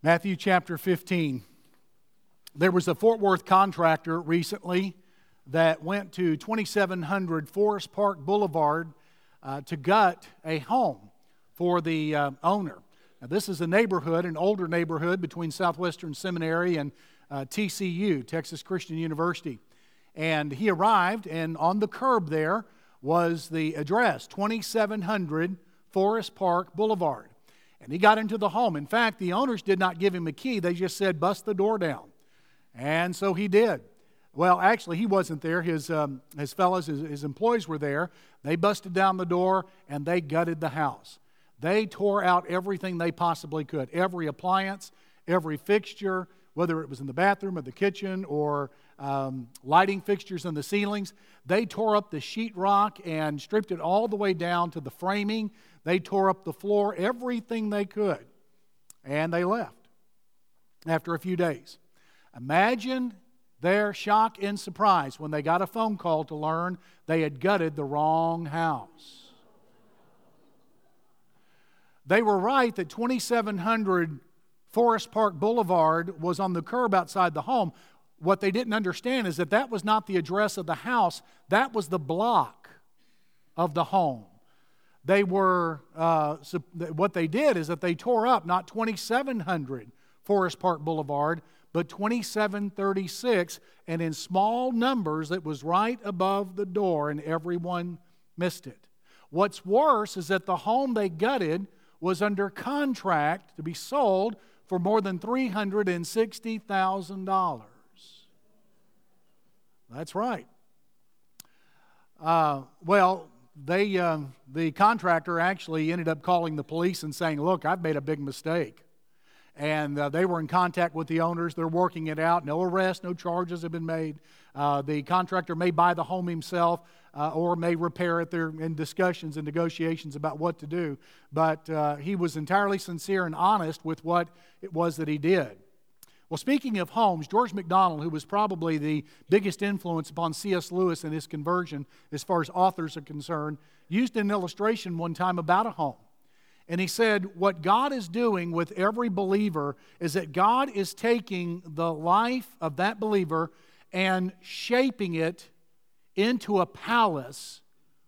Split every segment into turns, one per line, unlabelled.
Matthew chapter 15. There was a Fort Worth contractor recently that went to 2700 Forest Park Boulevard uh, to gut a home for the uh, owner. Now, this is a neighborhood, an older neighborhood between Southwestern Seminary and uh, TCU, Texas Christian University. And he arrived, and on the curb there was the address 2700 Forest Park Boulevard. And he got into the home. In fact, the owners did not give him a key, they just said, bust the door down. And so he did. Well, actually, he wasn't there. His, um, his fellows, his, his employees were there. They busted down the door and they gutted the house. They tore out everything they possibly could every appliance, every fixture, whether it was in the bathroom or the kitchen or um, lighting fixtures in the ceilings. They tore up the sheetrock and stripped it all the way down to the framing. They tore up the floor, everything they could. And they left after a few days. Imagine their shock and surprise when they got a phone call to learn they had gutted the wrong house. They were right that 2700 Forest Park Boulevard was on the curb outside the home. What they didn't understand is that that was not the address of the house, that was the block of the home. They were, uh, what they did is that they tore up not 2700 Forest Park Boulevard, but 2736, and in small numbers, it was right above the door, and everyone missed it. What's worse is that the home they gutted was under contract to be sold for more than $360,000. That's right. Uh, well, they, uh, the contractor actually ended up calling the police and saying, Look, I've made a big mistake. And uh, they were in contact with the owners. They're working it out. No arrests, no charges have been made. Uh, the contractor may buy the home himself uh, or may repair it. They're in discussions and negotiations about what to do. But uh, he was entirely sincere and honest with what it was that he did. Well, speaking of homes, George MacDonald, who was probably the biggest influence upon C.S. Lewis and his conversion as far as authors are concerned, used an illustration one time about a home. And he said, What God is doing with every believer is that God is taking the life of that believer and shaping it into a palace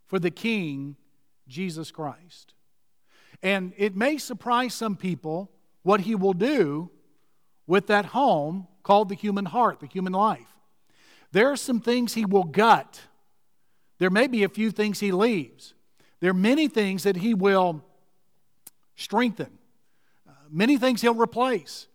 for the King, Jesus Christ. And it may surprise some people what he will do with that home called the human heart, the human life. There are some things he will gut. There may be a few things he leaves. There are many things that he will strengthen, uh, many things he'll replace.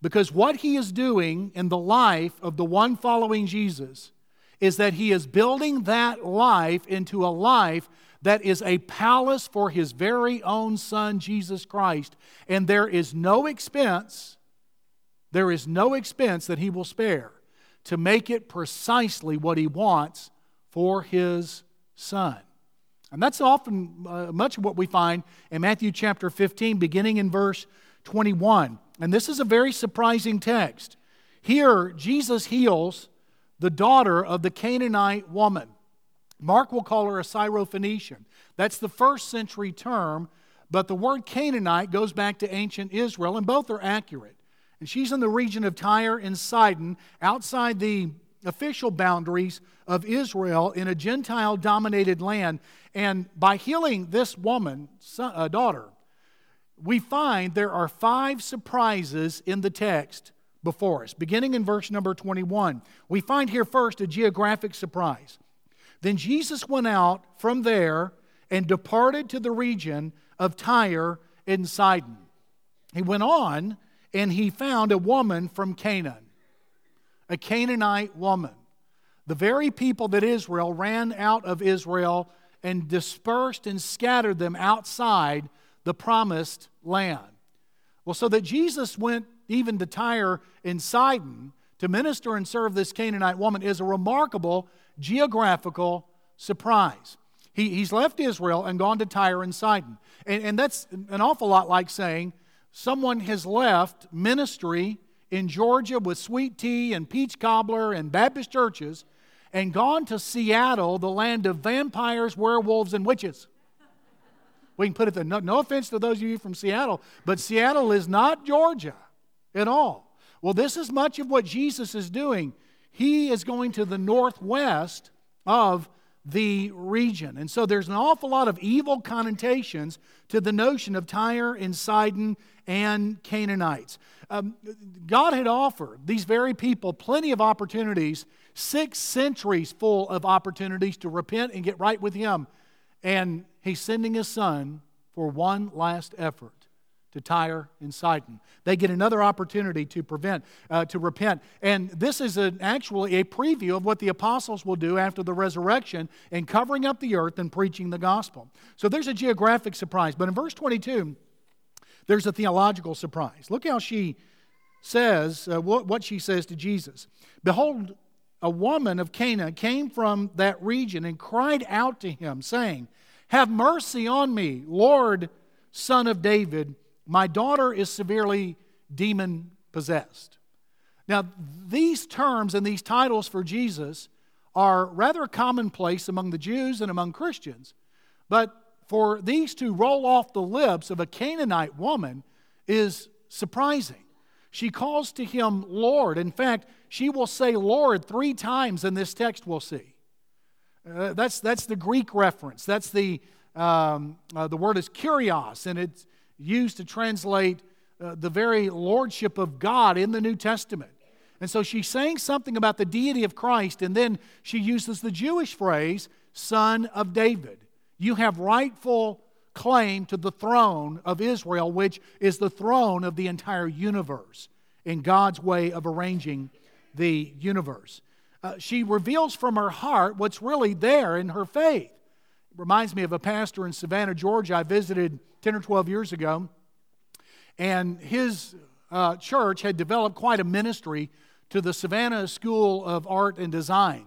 Because what he is doing in the life of the one following Jesus is that he is building that life into a life that is a palace for his very own son, Jesus Christ. And there is no expense there is no expense that he will spare to make it precisely what he wants for his son. And that's often uh, much of what we find in Matthew chapter 15, beginning in verse 21. And this is a very surprising text. Here, Jesus heals the daughter of the Canaanite woman. Mark will call her a Syrophoenician. That's the first century term, but the word Canaanite goes back to ancient Israel, and both are accurate. And she's in the region of Tyre and Sidon, outside the official boundaries of Israel in a Gentile dominated land. And by healing this woman, son, uh, daughter, we find there are five surprises in the text before us. Beginning in verse number 21, we find here first a geographic surprise. Then Jesus went out from there and departed to the region of Tyre and Sidon. He went on and he found a woman from Canaan, a Canaanite woman. The very people that Israel ran out of Israel and dispersed and scattered them outside the promised land. Well, so that Jesus went even to Tyre and Sidon to minister and serve this Canaanite woman is a remarkable geographical surprise. He, he's left Israel and gone to Tyre and Sidon. And, and that's an awful lot like saying, someone has left ministry in Georgia with sweet tea and peach cobbler and Baptist churches and gone to Seattle, the land of vampires, werewolves, and witches. We can put it there. No, no offense to those of you from Seattle, but Seattle is not Georgia. at all. Well, this is much of what Jesus is doing. He is going to the northwest of the region. And so there's an awful lot of evil connotations to the notion of Tyre and Sidon and Canaanites. Um, God had offered these very people plenty of opportunities, six centuries full of opportunities to repent and get right with Him. And He's sending His Son for one last effort to Tyre and Sidon. They get another opportunity to prevent, uh, to repent. And this is an, actually a preview of what the apostles will do after the resurrection in covering up the earth and preaching the gospel. So there's a geographic surprise. But in verse 22, there's a theological surprise. Look how she says, uh, what, what she says to Jesus. Behold, a woman of Canaan came from that region and cried out to him, saying, Have mercy on me, Lord, son of David. My daughter is severely demon possessed. Now, these terms and these titles for Jesus are rather commonplace among the Jews and among Christians. But for these to roll off the lips of a Canaanite woman is surprising. She calls to him Lord. In fact, she will say Lord three times in this text, we'll see. Uh, that's, that's the Greek reference. That's the, um, uh, the word is kurios, and it's used to translate uh, the very lordship of God in the New Testament. And so she's saying something about the deity of Christ, and then she uses the Jewish phrase, son of David. You have rightful claim to the throne of Israel, which is the throne of the entire universe in God's way of arranging the universe. Uh, she reveals from her heart what's really there in her faith. Reminds me of a pastor in Savannah, Georgia, I visited 10 or 12 years ago. And his uh, church had developed quite a ministry to the Savannah School of Art and Design.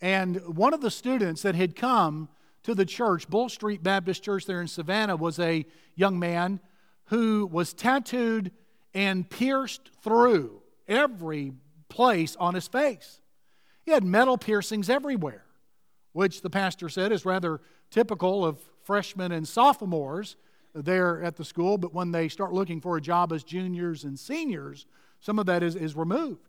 And one of the students that had come to the church, Bull Street Baptist Church there in Savannah, was a young man who was tattooed and pierced through every place on his face. He had metal piercings everywhere, which the pastor said is rather typical of freshmen and sophomores there at the school, but when they start looking for a job as juniors and seniors, some of that is, is removed.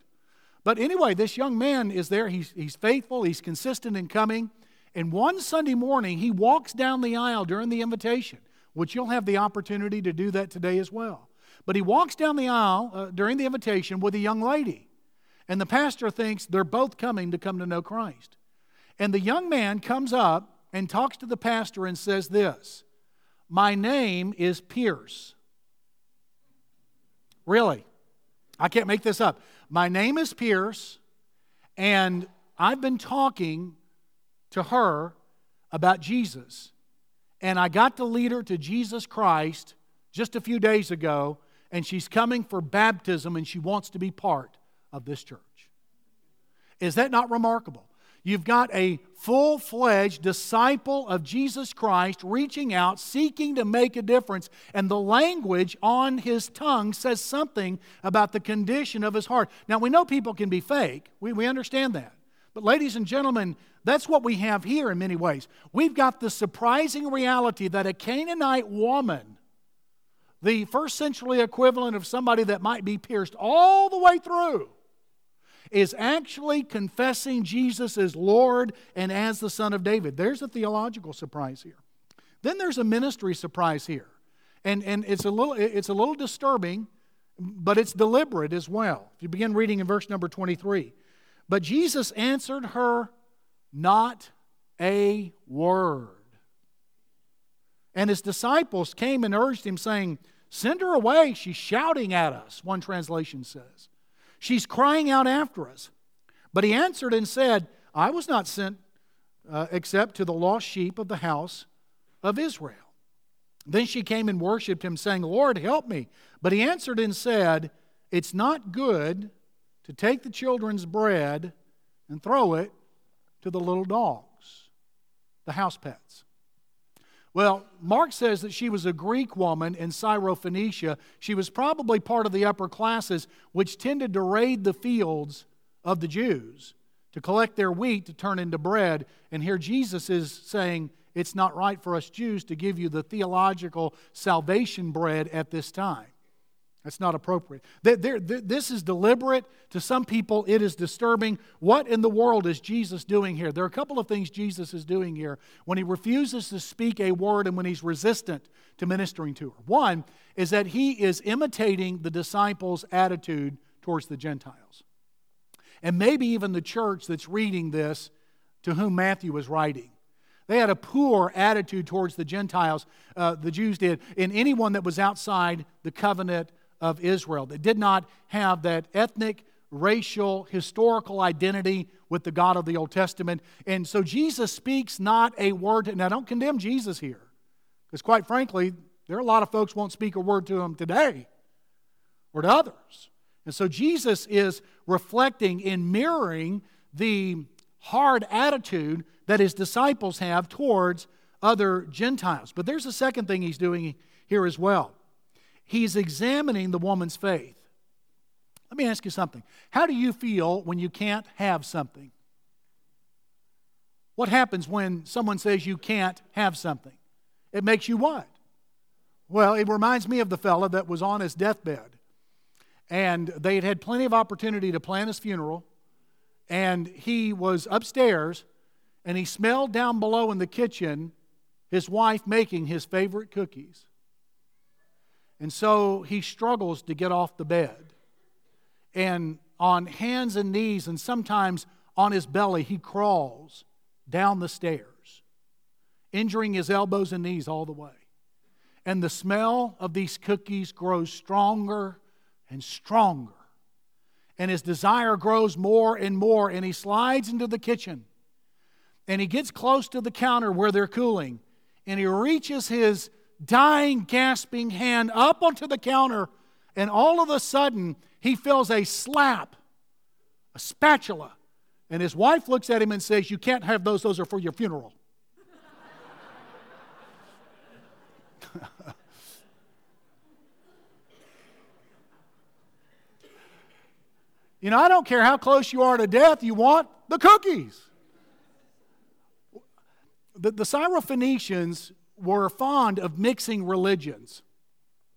But anyway, this young man is there. He's, he's faithful, he's consistent in coming. And one Sunday morning, he walks down the aisle during the invitation, which you'll have the opportunity to do that today as well. But he walks down the aisle uh, during the invitation with a young lady. And the pastor thinks they're both coming to come to know Christ. And the young man comes up and talks to the pastor and says this my name is Pierce. Really? I can't make this up. My name is Pierce, and I've been talking to her about Jesus. And I got to lead her to Jesus Christ just a few days ago, and she's coming for baptism and she wants to be part of this church. Is that not remarkable? You've got a full fledged disciple of Jesus Christ reaching out, seeking to make a difference. And the language on his tongue says something about the condition of his heart. Now, we know people can be fake, we, we understand that. But, ladies and gentlemen, that's what we have here in many ways. We've got the surprising reality that a Canaanite woman, the first century equivalent of somebody that might be pierced all the way through, is actually confessing Jesus as Lord and as the Son of David. There's a theological surprise here. Then there's a ministry surprise here. And, and it's, a little, it's a little disturbing, but it's deliberate as well. If you begin reading in verse number 23. But Jesus answered her not a word. And his disciples came and urged him, saying, Send her away. She's shouting at us, one translation says. She's crying out after us. But he answered and said, I was not sent uh, except to the lost sheep of the house of Israel. Then she came and worshiped him, saying, Lord, help me. But he answered and said, It's not good to take the children's bread and throw it to the little dogs, the house pets. Well, Mark says that she was a Greek woman in Syrophoenicia. She was probably part of the upper classes, which tended to raid the fields of the Jews to collect their wheat to turn into bread. And here Jesus is saying, It's not right for us Jews to give you the theological salvation bread at this time. That's not appropriate. This is deliberate. To some people, it is disturbing. What in the world is Jesus doing here? There are a couple of things Jesus is doing here when he refuses to speak a word and when he's resistant to ministering to her. One is that he is imitating the disciples' attitude towards the Gentiles. And maybe even the church that's reading this to whom Matthew was writing. They had a poor attitude towards the Gentiles, uh, the Jews did, in anyone that was outside the covenant of Israel that did not have that ethnic, racial, historical identity with the God of the Old Testament. And so Jesus speaks not a word. now, don't condemn Jesus here, because quite frankly, there are a lot of folks won't speak a word to him today or to others. And so Jesus is reflecting and mirroring the hard attitude that his disciples have towards other Gentiles. But there's a second thing he's doing here as well he's examining the woman's faith. Let me ask you something. How do you feel when you can't have something? What happens when someone says you can't have something? It makes you what? Well, it reminds me of the fellow that was on his deathbed. And they had had plenty of opportunity to plan his funeral. And he was upstairs and he smelled down below in the kitchen his wife making his favorite cookies. And so he struggles to get off the bed. And on hands and knees, and sometimes on his belly, he crawls down the stairs, injuring his elbows and knees all the way. And the smell of these cookies grows stronger and stronger. And his desire grows more and more. And he slides into the kitchen. And he gets close to the counter where they're cooling. And he reaches his dying, gasping hand up onto the counter, and all of a sudden, he feels a slap, a spatula. And his wife looks at him and says, You can't have those, those are for your funeral. you know, I don't care how close you are to death, you want the cookies. The, the Syrophoenicians were fond of mixing religions.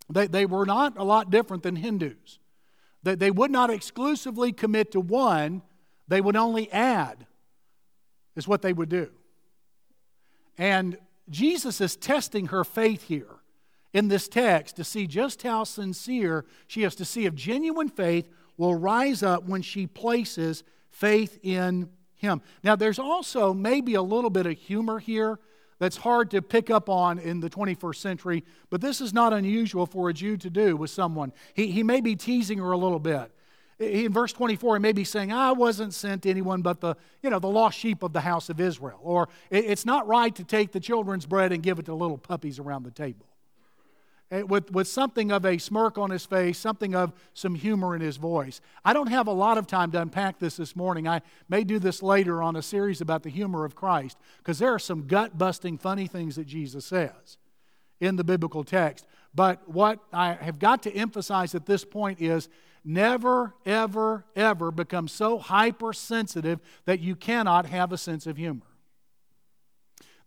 They, they were not a lot different than Hindus. They, they would not exclusively commit to one, they would only add, is what they would do. And Jesus is testing her faith here in this text to see just how sincere she is, to see if genuine faith will rise up when she places faith in Him. Now, there's also maybe a little bit of humor here that's hard to pick up on in the 21st century, but this is not unusual for a Jew to do with someone. He, he may be teasing her a little bit. In verse 24, he may be saying, I wasn't sent to anyone but the, you know, the lost sheep of the house of Israel. Or it's not right to take the children's bread and give it to little puppies around the table. Eh, with, with something of a smirk on his face, something of some humor in his voice. I don't have a lot of time to unpack this this morning. I may do this later on a series about the humor of Christ, because there are some gut busting, funny things that Jesus says in the biblical text. But what I have got to emphasize at this point is never, ever, ever become so hypersensitive that you cannot have a sense of humor.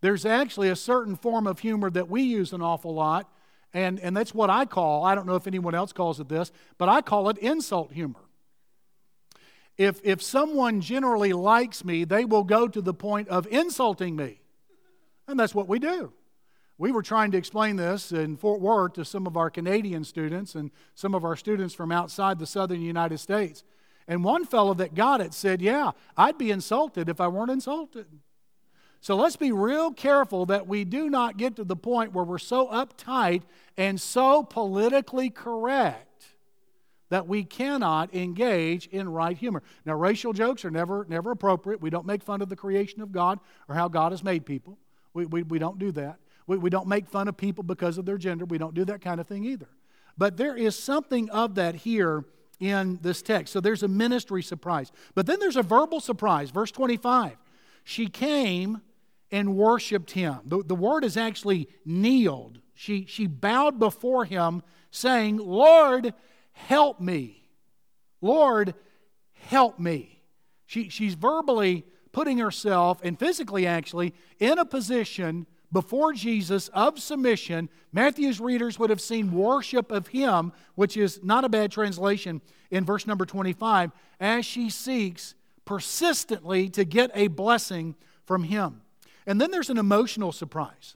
There's actually a certain form of humor that we use an awful lot and, and that's what I call, I don't know if anyone else calls it this, but I call it insult humor. If, if someone generally likes me, they will go to the point of insulting me. And that's what we do. We were trying to explain this in Fort Worth to some of our Canadian students and some of our students from outside the southern United States. And one fellow that got it said, Yeah, I'd be insulted if I weren't insulted. So let's be real careful that we do not get to the point where we're so uptight and so politically correct that we cannot engage in right humor. Now, racial jokes are never, never appropriate. We don't make fun of the creation of God or how God has made people. We, we, we don't do that. We, we don't make fun of people because of their gender. We don't do that kind of thing either. But there is something of that here in this text. So there's a ministry surprise. But then there's a verbal surprise. Verse 25. She came and worshiped him. The, the word is actually kneeled. She, she bowed before him, saying, Lord, help me. Lord, help me. She, she's verbally putting herself, and physically actually, in a position before Jesus of submission. Matthew's readers would have seen worship of him, which is not a bad translation in verse number 25, as she seeks persistently to get a blessing from him. And then there's an emotional surprise.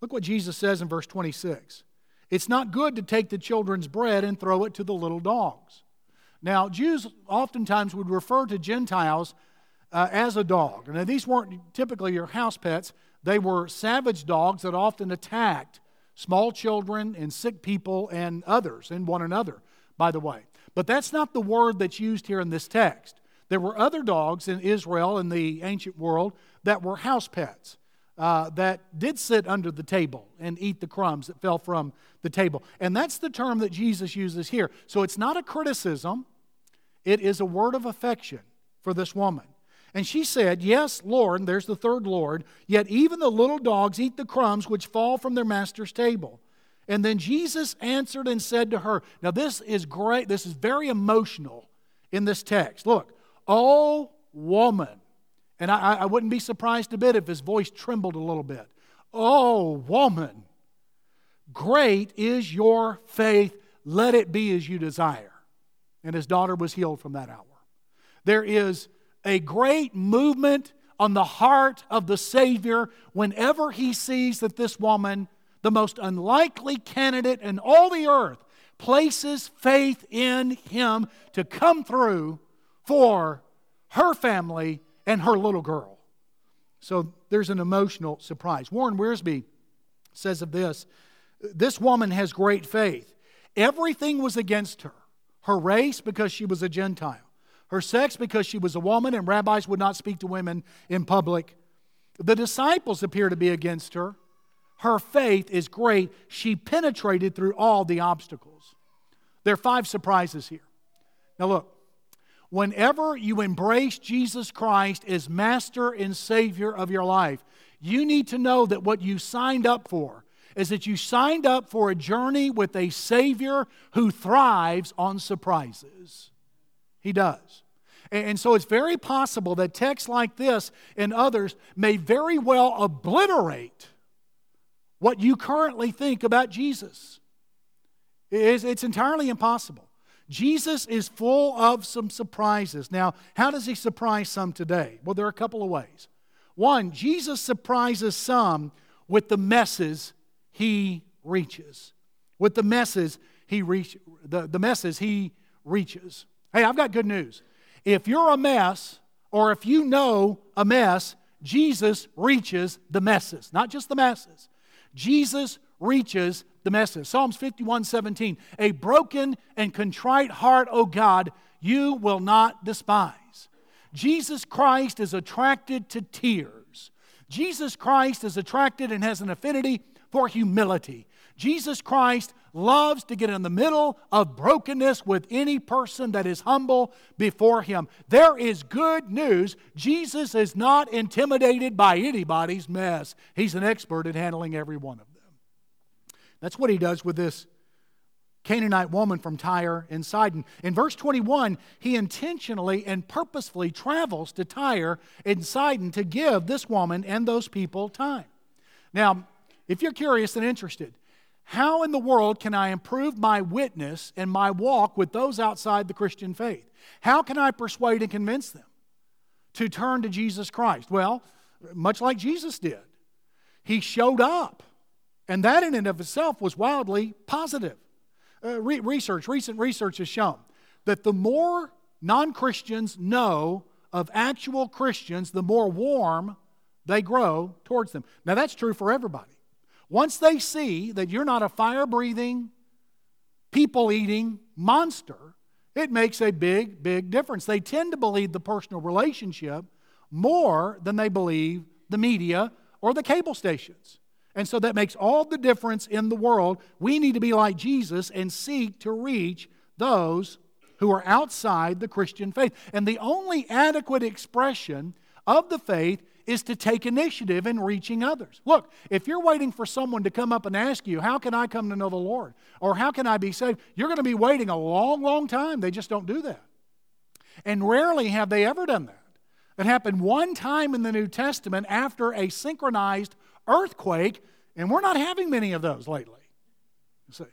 Look what Jesus says in verse 26. It's not good to take the children's bread and throw it to the little dogs. Now, Jews oftentimes would refer to Gentiles uh, as a dog. Now, these weren't typically your house pets, they were savage dogs that often attacked small children and sick people and others and one another, by the way. But that's not the word that's used here in this text. There were other dogs in Israel in the ancient world that were house pets. Uh, that did sit under the table and eat the crumbs that fell from the table. And that's the term that Jesus uses here. So it's not a criticism, it is a word of affection for this woman. And she said, Yes, Lord, there's the third Lord, yet even the little dogs eat the crumbs which fall from their master's table. And then Jesus answered and said to her, Now, this is great, this is very emotional in this text. Look, oh woman, and I, I wouldn't be surprised a bit if his voice trembled a little bit. Oh woman, great is your faith, let it be as you desire. And his daughter was healed from that hour. There is a great movement on the heart of the Savior whenever he sees that this woman, the most unlikely candidate in all the earth, places faith in him to come through for her family and her little girl. So there's an emotional surprise. Warren Wiersbe says of this this woman has great faith. Everything was against her her race, because she was a Gentile, her sex because she was a woman and rabbis would not speak to women in public. The disciples appear to be against her. Her faith is great. She penetrated through all the obstacles. There are five surprises here. Now, look, whenever you embrace Jesus Christ as master and savior of your life, you need to know that what you signed up for is that you signed up for a journey with a Savior who thrives on surprises. He does. And so it's very possible that texts like this and others may very well obliterate what you currently think about Jesus. It's entirely impossible. Jesus is full of some surprises. Now, how does he surprise some today? Well, there are a couple of ways. One, Jesus surprises some with the messes he reaches. With the messes he reach, the, the messes he reaches. Hey, I've got good news. If you're a mess, or if you know a mess, Jesus reaches the messes, not just the masses. Jesus reaches the messes. Psalms 51 17. A broken and contrite heart, O God, you will not despise. Jesus Christ is attracted to tears. Jesus Christ is attracted and has an affinity for humility. Jesus Christ loves to get in the middle of brokenness with any person that is humble before him. There is good news. Jesus is not intimidated by anybody's mess, he's an expert at handling every one of them. That's what he does with this Canaanite woman from Tyre and Sidon. In verse 21, he intentionally and purposefully travels to Tyre and Sidon to give this woman and those people time. Now, if you're curious and interested, how in the world can I improve my witness and my walk with those outside the Christian faith? How can I persuade and convince them to turn to Jesus Christ? Well, much like Jesus did, he showed up. And that in and of itself was wildly positive. Uh, re- research, recent research has shown that the more non Christians know of actual Christians, the more warm they grow towards them. Now, that's true for everybody. Once they see that you're not a fire breathing, people eating monster, it makes a big, big difference. They tend to believe the personal relationship more than they believe the media or the cable stations. And so that makes all the difference in the world. We need to be like Jesus and seek to reach those who are outside the Christian faith. And the only adequate expression of the faith is to take initiative in reaching others. Look, if you're waiting for someone to come up and ask you, How can I come to know the Lord? or How can I be saved? you're going to be waiting a long, long time. They just don't do that. And rarely have they ever done that. It happened one time in the New Testament after a synchronized earthquake, and we're not having many of those lately. You see.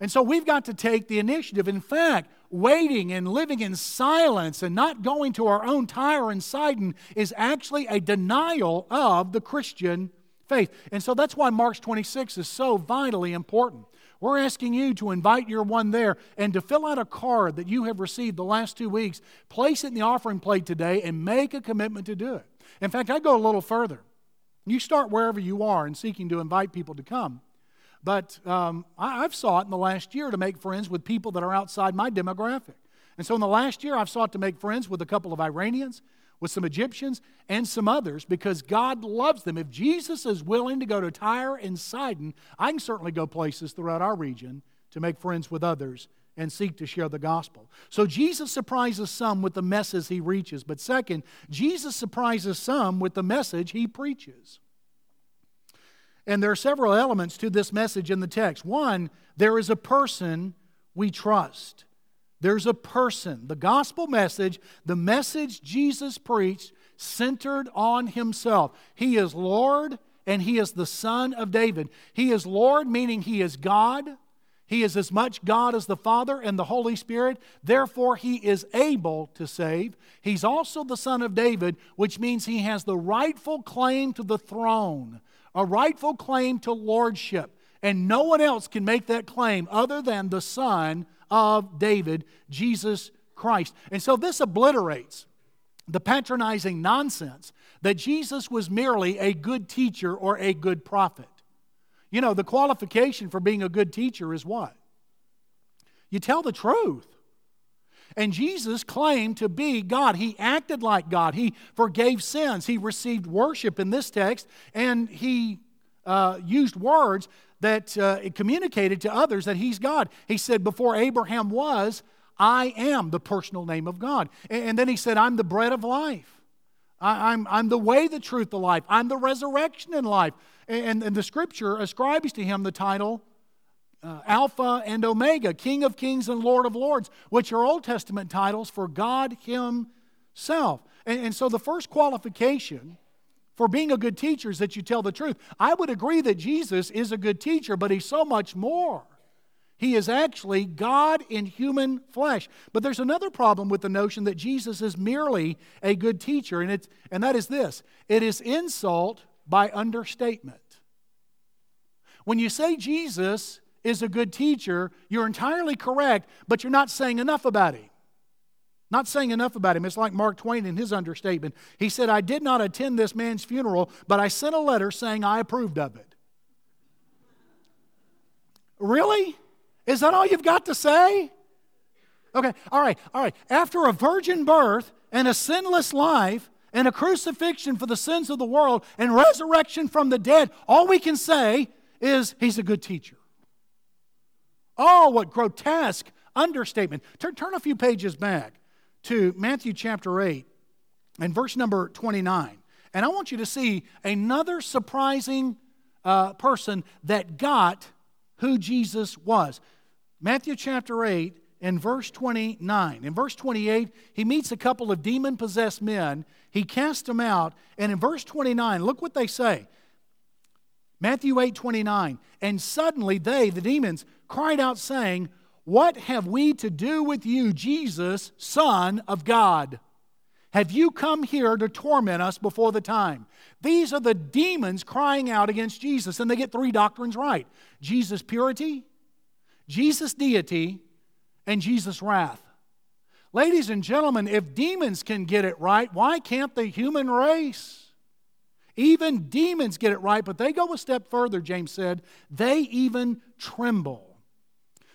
And so we've got to take the initiative. In fact, waiting and living in silence and not going to our own Tyre and Sidon is actually a denial of the Christian faith. And so that's why March 26 is so vitally important. We're asking you to invite your one there and to fill out a card that you have received the last two weeks, place it in the offering plate today, and make a commitment to do it. In fact, I go a little further. You start wherever you are in seeking to invite people to come. But um, I, have sought in the last year to make friends with people that are outside my demographic. And so in the last year, I've sought to make friends with a couple of Iranians, with some Egyptians, and some others because God loves them. If Jesus is willing to go to Tyre and Sidon, I can certainly go places throughout our region to make friends with others and seek to share the gospel. So Jesus surprises some with the message he reaches. But second, Jesus surprises some with the message he preaches. And there are several elements to this message in the text. One, there is a person we trust. There's a person. The gospel message, the message Jesus preached, centered on himself. He is Lord and he is the Son of David. He is Lord, meaning he is God. He is as much God as the Father and the Holy Spirit. Therefore, he is able to save. He's also the Son of David, which means he has the rightful claim to the throne a rightful claim to lordship. And no one else can make that claim other than the Son of David, Jesus Christ. And so this obliterates the patronizing nonsense that Jesus was merely a good teacher or a good prophet. You know, the qualification for being a good teacher is what? You tell the truth. And Jesus claimed to be God. He acted like God. He forgave sins. He received worship in this text, and he uh, used words that uh, communicated to others that he's God. He said, Before Abraham was, I am the personal name of God. And, and then he said, I'm the bread of life. I, I'm, I'm the way, the truth, the life. I'm the resurrection in life. And, and the scripture ascribes to him the title uh, Alpha and Omega, King of Kings and Lord of Lords, which are Old Testament titles for God Himself. And, and so the first qualification for being a good teacher is that you tell the truth. I would agree that Jesus is a good teacher, but He's so much more. He is actually God in human flesh. But there's another problem with the notion that Jesus is merely a good teacher, and, it's, and that is this it is insult by understatement. When you say Jesus is a good teacher, you're entirely correct, but you're not saying enough about him. Not saying enough about him. It's like Mark Twain in his understatement. He said, I did not attend this man's funeral, but I sent a letter saying I approved of it. Really? Is that all you've got to say? Okay, all right, all right. After a virgin birth and a sinless life and a crucifixion for the sins of the world and resurrection from the dead, all we can say is he's a good teacher. Oh, what grotesque understatement. Turn, turn a few pages back to Matthew chapter 8 and verse number 29. And I want you to see another surprising uh, person that got who Jesus was. Matthew chapter 8 and verse 29. In verse 28, he meets a couple of demon possessed men. He cast them out. And in verse 29, look what they say. Matthew 8 29. And suddenly they, the demons, cried out, saying, What have we to do with you, Jesus, Son of God? Have you come here to torment us before the time? These are the demons crying out against Jesus, and they get three doctrines right Jesus' purity, Jesus' deity, and Jesus' wrath. Ladies and gentlemen, if demons can get it right, why can't the human race? Even demons get it right, but they go a step further, James said. They even tremble.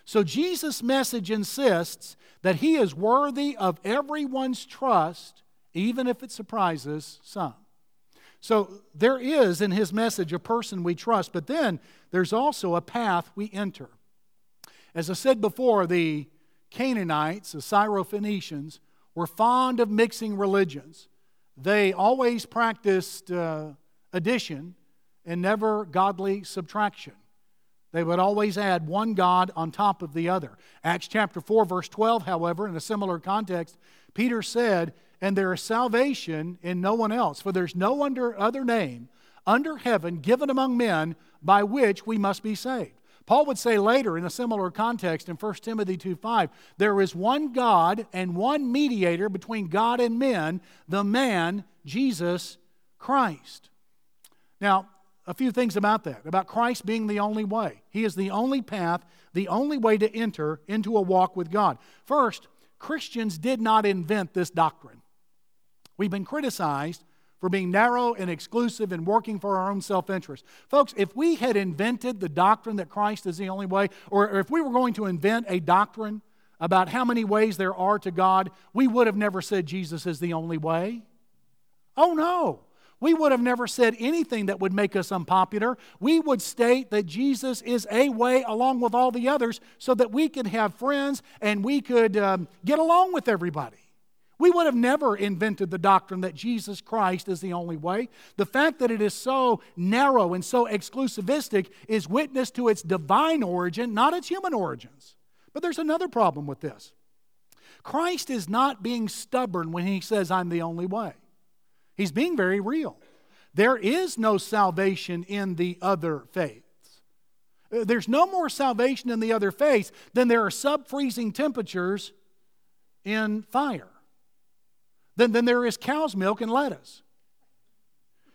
So Jesus' message insists that he is worthy of everyone's trust, even if it surprises some. So there is in his message a person we trust, but then there's also a path we enter. As I said before, the Canaanites, the Syrophoenicians, were fond of mixing religions. They always practiced uh, addition and never godly subtraction. They would always add one God on top of the other. Acts chapter 4, verse 12, however, in a similar context, Peter said, And there is salvation in no one else, for there's no under other name under heaven given among men by which we must be saved. Paul would say later in a similar context in 1 Timothy 2:5, there is one God and one mediator between God and men, the man Jesus Christ. Now, a few things about that, about Christ being the only way. He is the only path, the only way to enter into a walk with God. First, Christians did not invent this doctrine. We've been criticized for being narrow and exclusive and working for our own self interest. Folks, if we had invented the doctrine that Christ is the only way, or if we were going to invent a doctrine about how many ways there are to God, we would have never said Jesus is the only way. Oh no. We would have never said anything that would make us unpopular. We would state that Jesus is a way along with all the others so that we could have friends and we could um, get along with everybody. We would have never invented the doctrine that Jesus Christ is the only way. The fact that it is so narrow and so exclusivistic is witness to its divine origin, not its human origins. But there's another problem with this Christ is not being stubborn when he says, I'm the only way. He's being very real. There is no salvation in the other faiths. Uh, there's no more salvation in the other faiths than there are sub freezing temperatures in fire, than, than there is cow's milk and lettuce.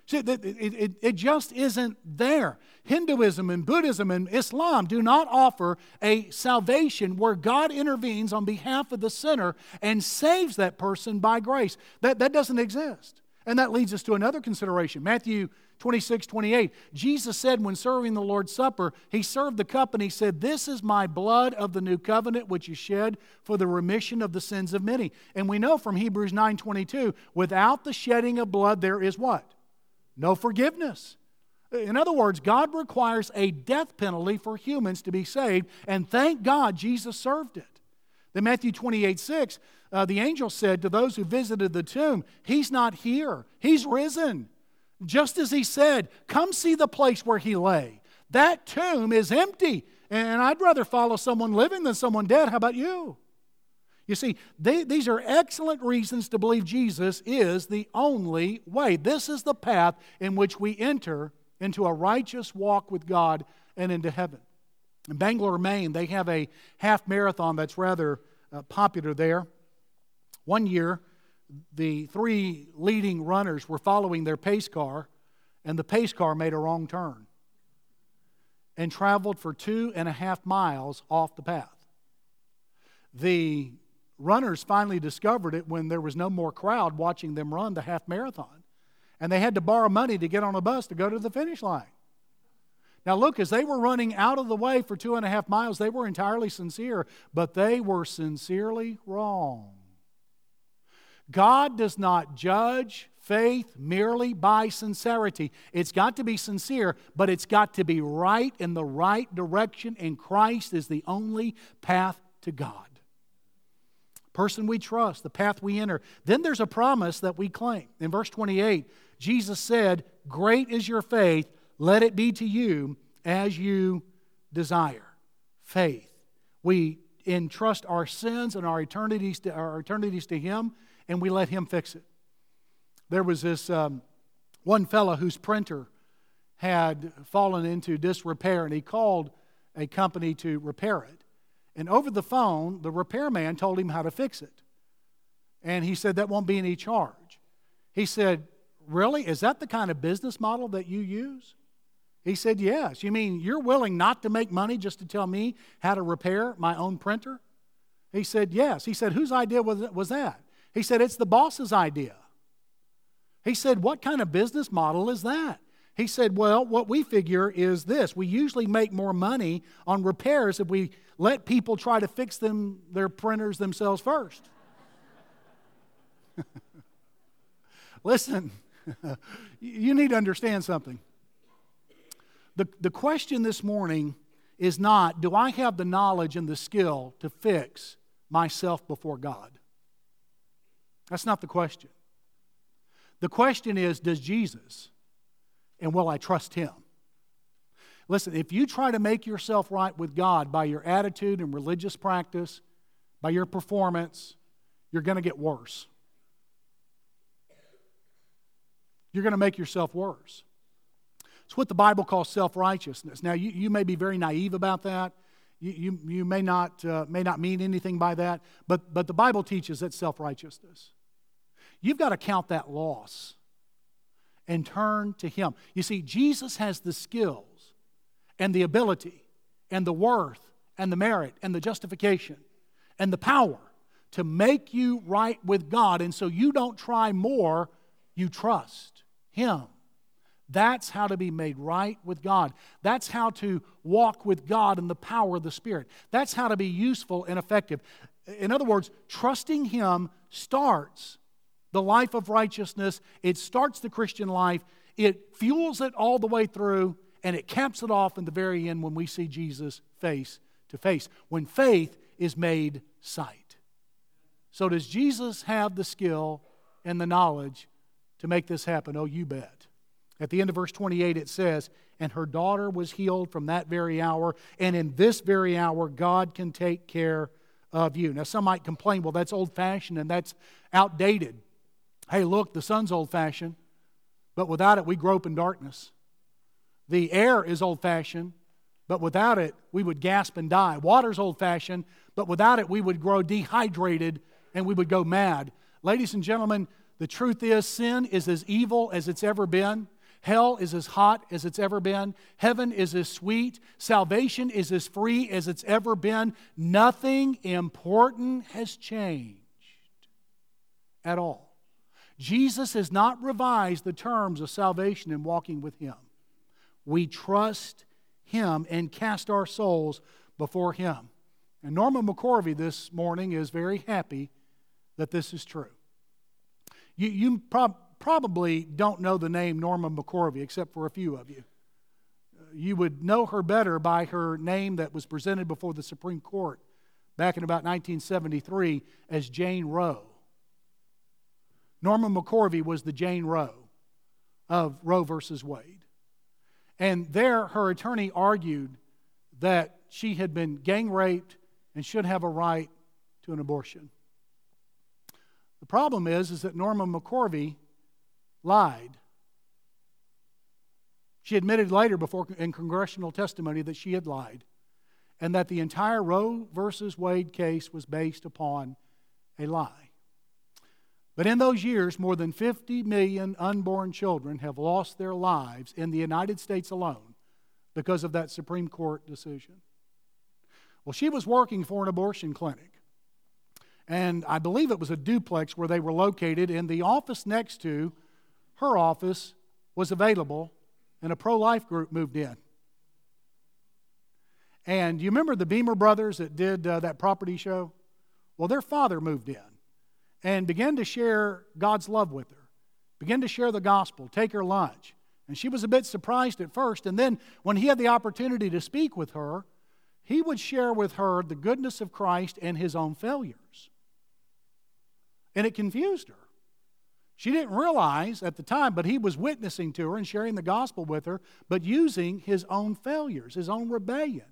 See, it, it, it just isn't there. Hinduism and Buddhism and Islam do not offer a salvation where God intervenes on behalf of the sinner and saves that person by grace. That, that doesn't exist. And that leads us to another consideration. Matthew 26, 28. Jesus said when serving the Lord's Supper, he served the cup and he said, This is my blood of the new covenant, which is shed for the remission of the sins of many. And we know from Hebrews 9, 22, without the shedding of blood, there is what? No forgiveness. In other words, God requires a death penalty for humans to be saved, and thank God Jesus served it. Then Matthew 28 6, uh, the angel said to those who visited the tomb, He's not here, He's risen. Just as He said, Come see the place where He lay. That tomb is empty, and I'd rather follow someone living than someone dead. How about you? You see, they, these are excellent reasons to believe Jesus is the only way. This is the path in which we enter into a righteous walk with God and into heaven. In Bangor, Maine, they have a half marathon that's rather uh, popular there. One year, the three leading runners were following their pace car, and the pace car made a wrong turn and traveled for two and a half miles off the path. The runners finally discovered it when there was no more crowd watching them run the half marathon, and they had to borrow money to get on a bus to go to the finish line. Now, look, as they were running out of the way for two and a half miles, they were entirely sincere, but they were sincerely wrong. God does not judge faith merely by sincerity. It's got to be sincere, but it's got to be right in the right direction, and Christ is the only path to God. Person we trust, the path we enter. Then there's a promise that we claim. In verse 28, Jesus said, Great is your faith let it be to you as you desire. Faith. We entrust our sins and our eternities to, our eternities to Him, and we let Him fix it. There was this um, one fellow whose printer had fallen into disrepair, and he called a company to repair it. And over the phone, the repairman told him how to fix it. And he said, That won't be any charge. He said, Really? Is that the kind of business model that you use? He said, Yes. You mean you're willing not to make money just to tell me how to repair my own printer? He said, Yes. He said, Whose idea was, that? He said, It's the boss's idea. He said, What kind of business model is that? He said, Well, what we figure is this we usually make more money on repairs if we let people try to fix them, their printers themselves first. Listen, you need to understand something. The, the question this morning is not do I have the knowledge and the skill to fix myself before God? That's not the question. The question is does Jesus and will I trust him? Listen, if you try to make yourself right with God by your attitude and religious practice, by your performance, you're going to get worse. You're going to make yourself worse. It's what the Bible calls self righteousness. Now, you, you may be very naive about that. You, you, you may, not, uh, may not mean anything by that, but, but the Bible teaches that self righteousness. You've got to count that loss and turn to Him. You see, Jesus has the skills and the ability and the worth and the merit and the justification and the power to make you right with God. And so you don't try more, you trust Him. That's how to be made right with God. That's how to walk with God in the power of the Spirit. That's how to be useful and effective. In other words, trusting Him starts the life of righteousness, it starts the Christian life, it fuels it all the way through, and it caps it off in the very end when we see Jesus face to face, when faith is made sight. So, does Jesus have the skill and the knowledge to make this happen? Oh, you bet. At the end of verse 28, it says, And her daughter was healed from that very hour, and in this very hour, God can take care of you. Now, some might complain, well, that's old fashioned and that's outdated. Hey, look, the sun's old fashioned, but without it, we grope in darkness. The air is old fashioned, but without it, we would gasp and die. Water's old fashioned, but without it, we would grow dehydrated and we would go mad. Ladies and gentlemen, the truth is sin is as evil as it's ever been. Hell is as hot as it's ever been. Heaven is as sweet. Salvation is as free as it's ever been. Nothing important has changed at all. Jesus has not revised the terms of salvation and walking with Him. We trust Him and cast our souls before Him. And Norma McCorvey this morning is very happy that this is true. You, you prob- probably don't know the name Norma McCorvey, except for a few of you. Uh, you would know her better by her name that was presented before the Supreme Court back in about 1973 as Jane Roe. Norma McCorvey was the Jane Roe of Roe versus Wade. And there, her attorney argued that she had been gang raped and should have a right to an abortion. The problem is, is that Norma McCorvey lied. She admitted later before in congressional testimony that she had lied and that the entire Roe versus Wade case was based upon a lie. But in those years, more than 50 million unborn children have lost their lives in the United States alone because of that Supreme Court decision. Well, she was working for an abortion clinic. And I believe it was a duplex where they were located, and the office next to her office was available, and a pro life group moved in. And you remember the Benham brothers that did uh, that property show? Well, their father moved in and began to share God's love with her, began to share the gospel, take her lunch. And she was a bit surprised at first. And then when he had the opportunity to speak with her, he would share with her the goodness of Christ and his own failures. And it confused her. She didn't realize at the time, but he was witnessing to her and sharing the gospel with her, but using his own failures, his own rebellion,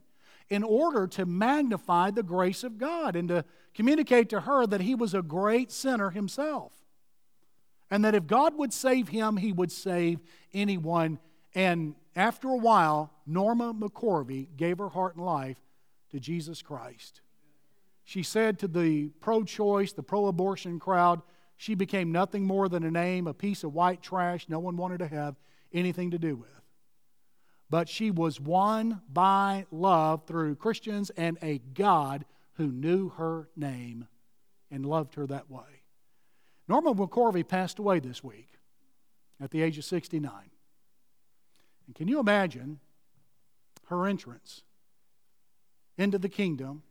in order to magnify the grace of God and to communicate to her that he was a great sinner himself. And that if God would save him, he would save anyone. And after a while, Norma McCorvey gave her heart and life to Jesus Christ. She said to the pro choice, the pro abortion crowd, she became nothing more than a name, a piece of white trash no one wanted to have anything to do with. But she was won by love through Christians and a God who knew her name and loved her that way. Norma McCorvey passed away this week at the age of 69. And can you imagine her entrance into the kingdom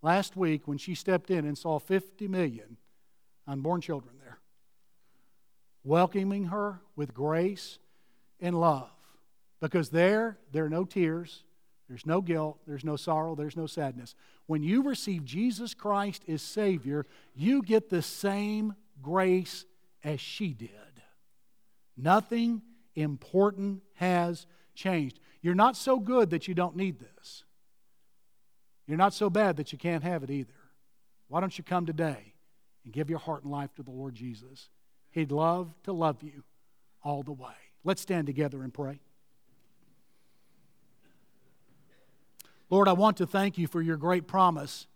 last week when she stepped in and saw 50 million unborn children there, welcoming her with grace and love. Because there, there are no tears, there's no guilt, there's no sorrow, there's no sadness. When you receive Jesus Christ as Savior, you get the same grace as she did. Nothing important has changed. You're not so good that you don't need this. You're not so bad that you can't have it either. Why don't you come today and give your heart and life to the Lord Jesus. He'd love to love you all the way. Let's stand together and pray. Lord, I want to thank you for your great promise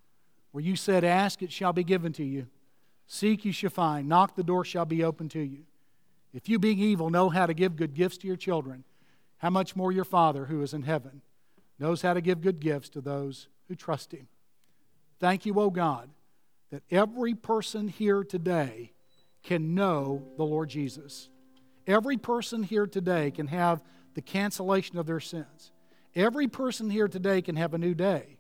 where you said, Ask, it shall be given to you. Seek, you shall find. Knock, the door shall be open to you. If you, being evil, know how to give good gifts to your children, how much more your Father who is in heaven knows how to give good gifts to those who trust him. Thank you, O God that every person here today can know the Lord Jesus. Every person here today can have the cancellation of their sins. Every person here today can have a new day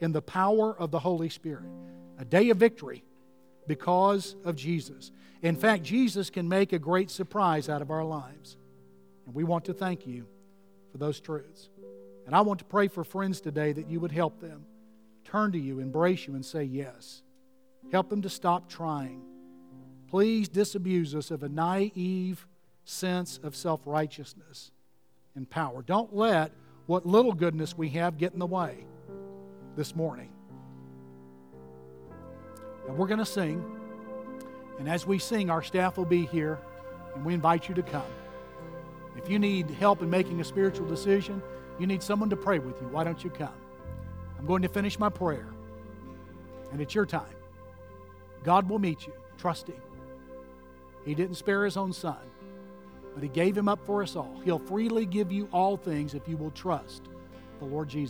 in the power of the Holy Spirit, a day of victory because of Jesus. In fact, Jesus can make a great surprise out of our lives. And we want to thank you for those truths. And I want to pray for friends today that you would help them turn to you, embrace you, and say yes. Help them to stop trying. Please disabuse us of a naive sense of self righteousness and power. Don't let what little goodness we have get in the way this morning. And we're going to sing. And as we sing, our staff will be here, and we invite you to come. If you need help in making a spiritual decision, you need someone to pray with you, why don't you come? I'm going to finish my prayer, and it's your time. God will meet you. Trust Him. He didn't spare His own Son, but He gave Him up for us all. He'll freely give you all things if you will trust the Lord Jesus.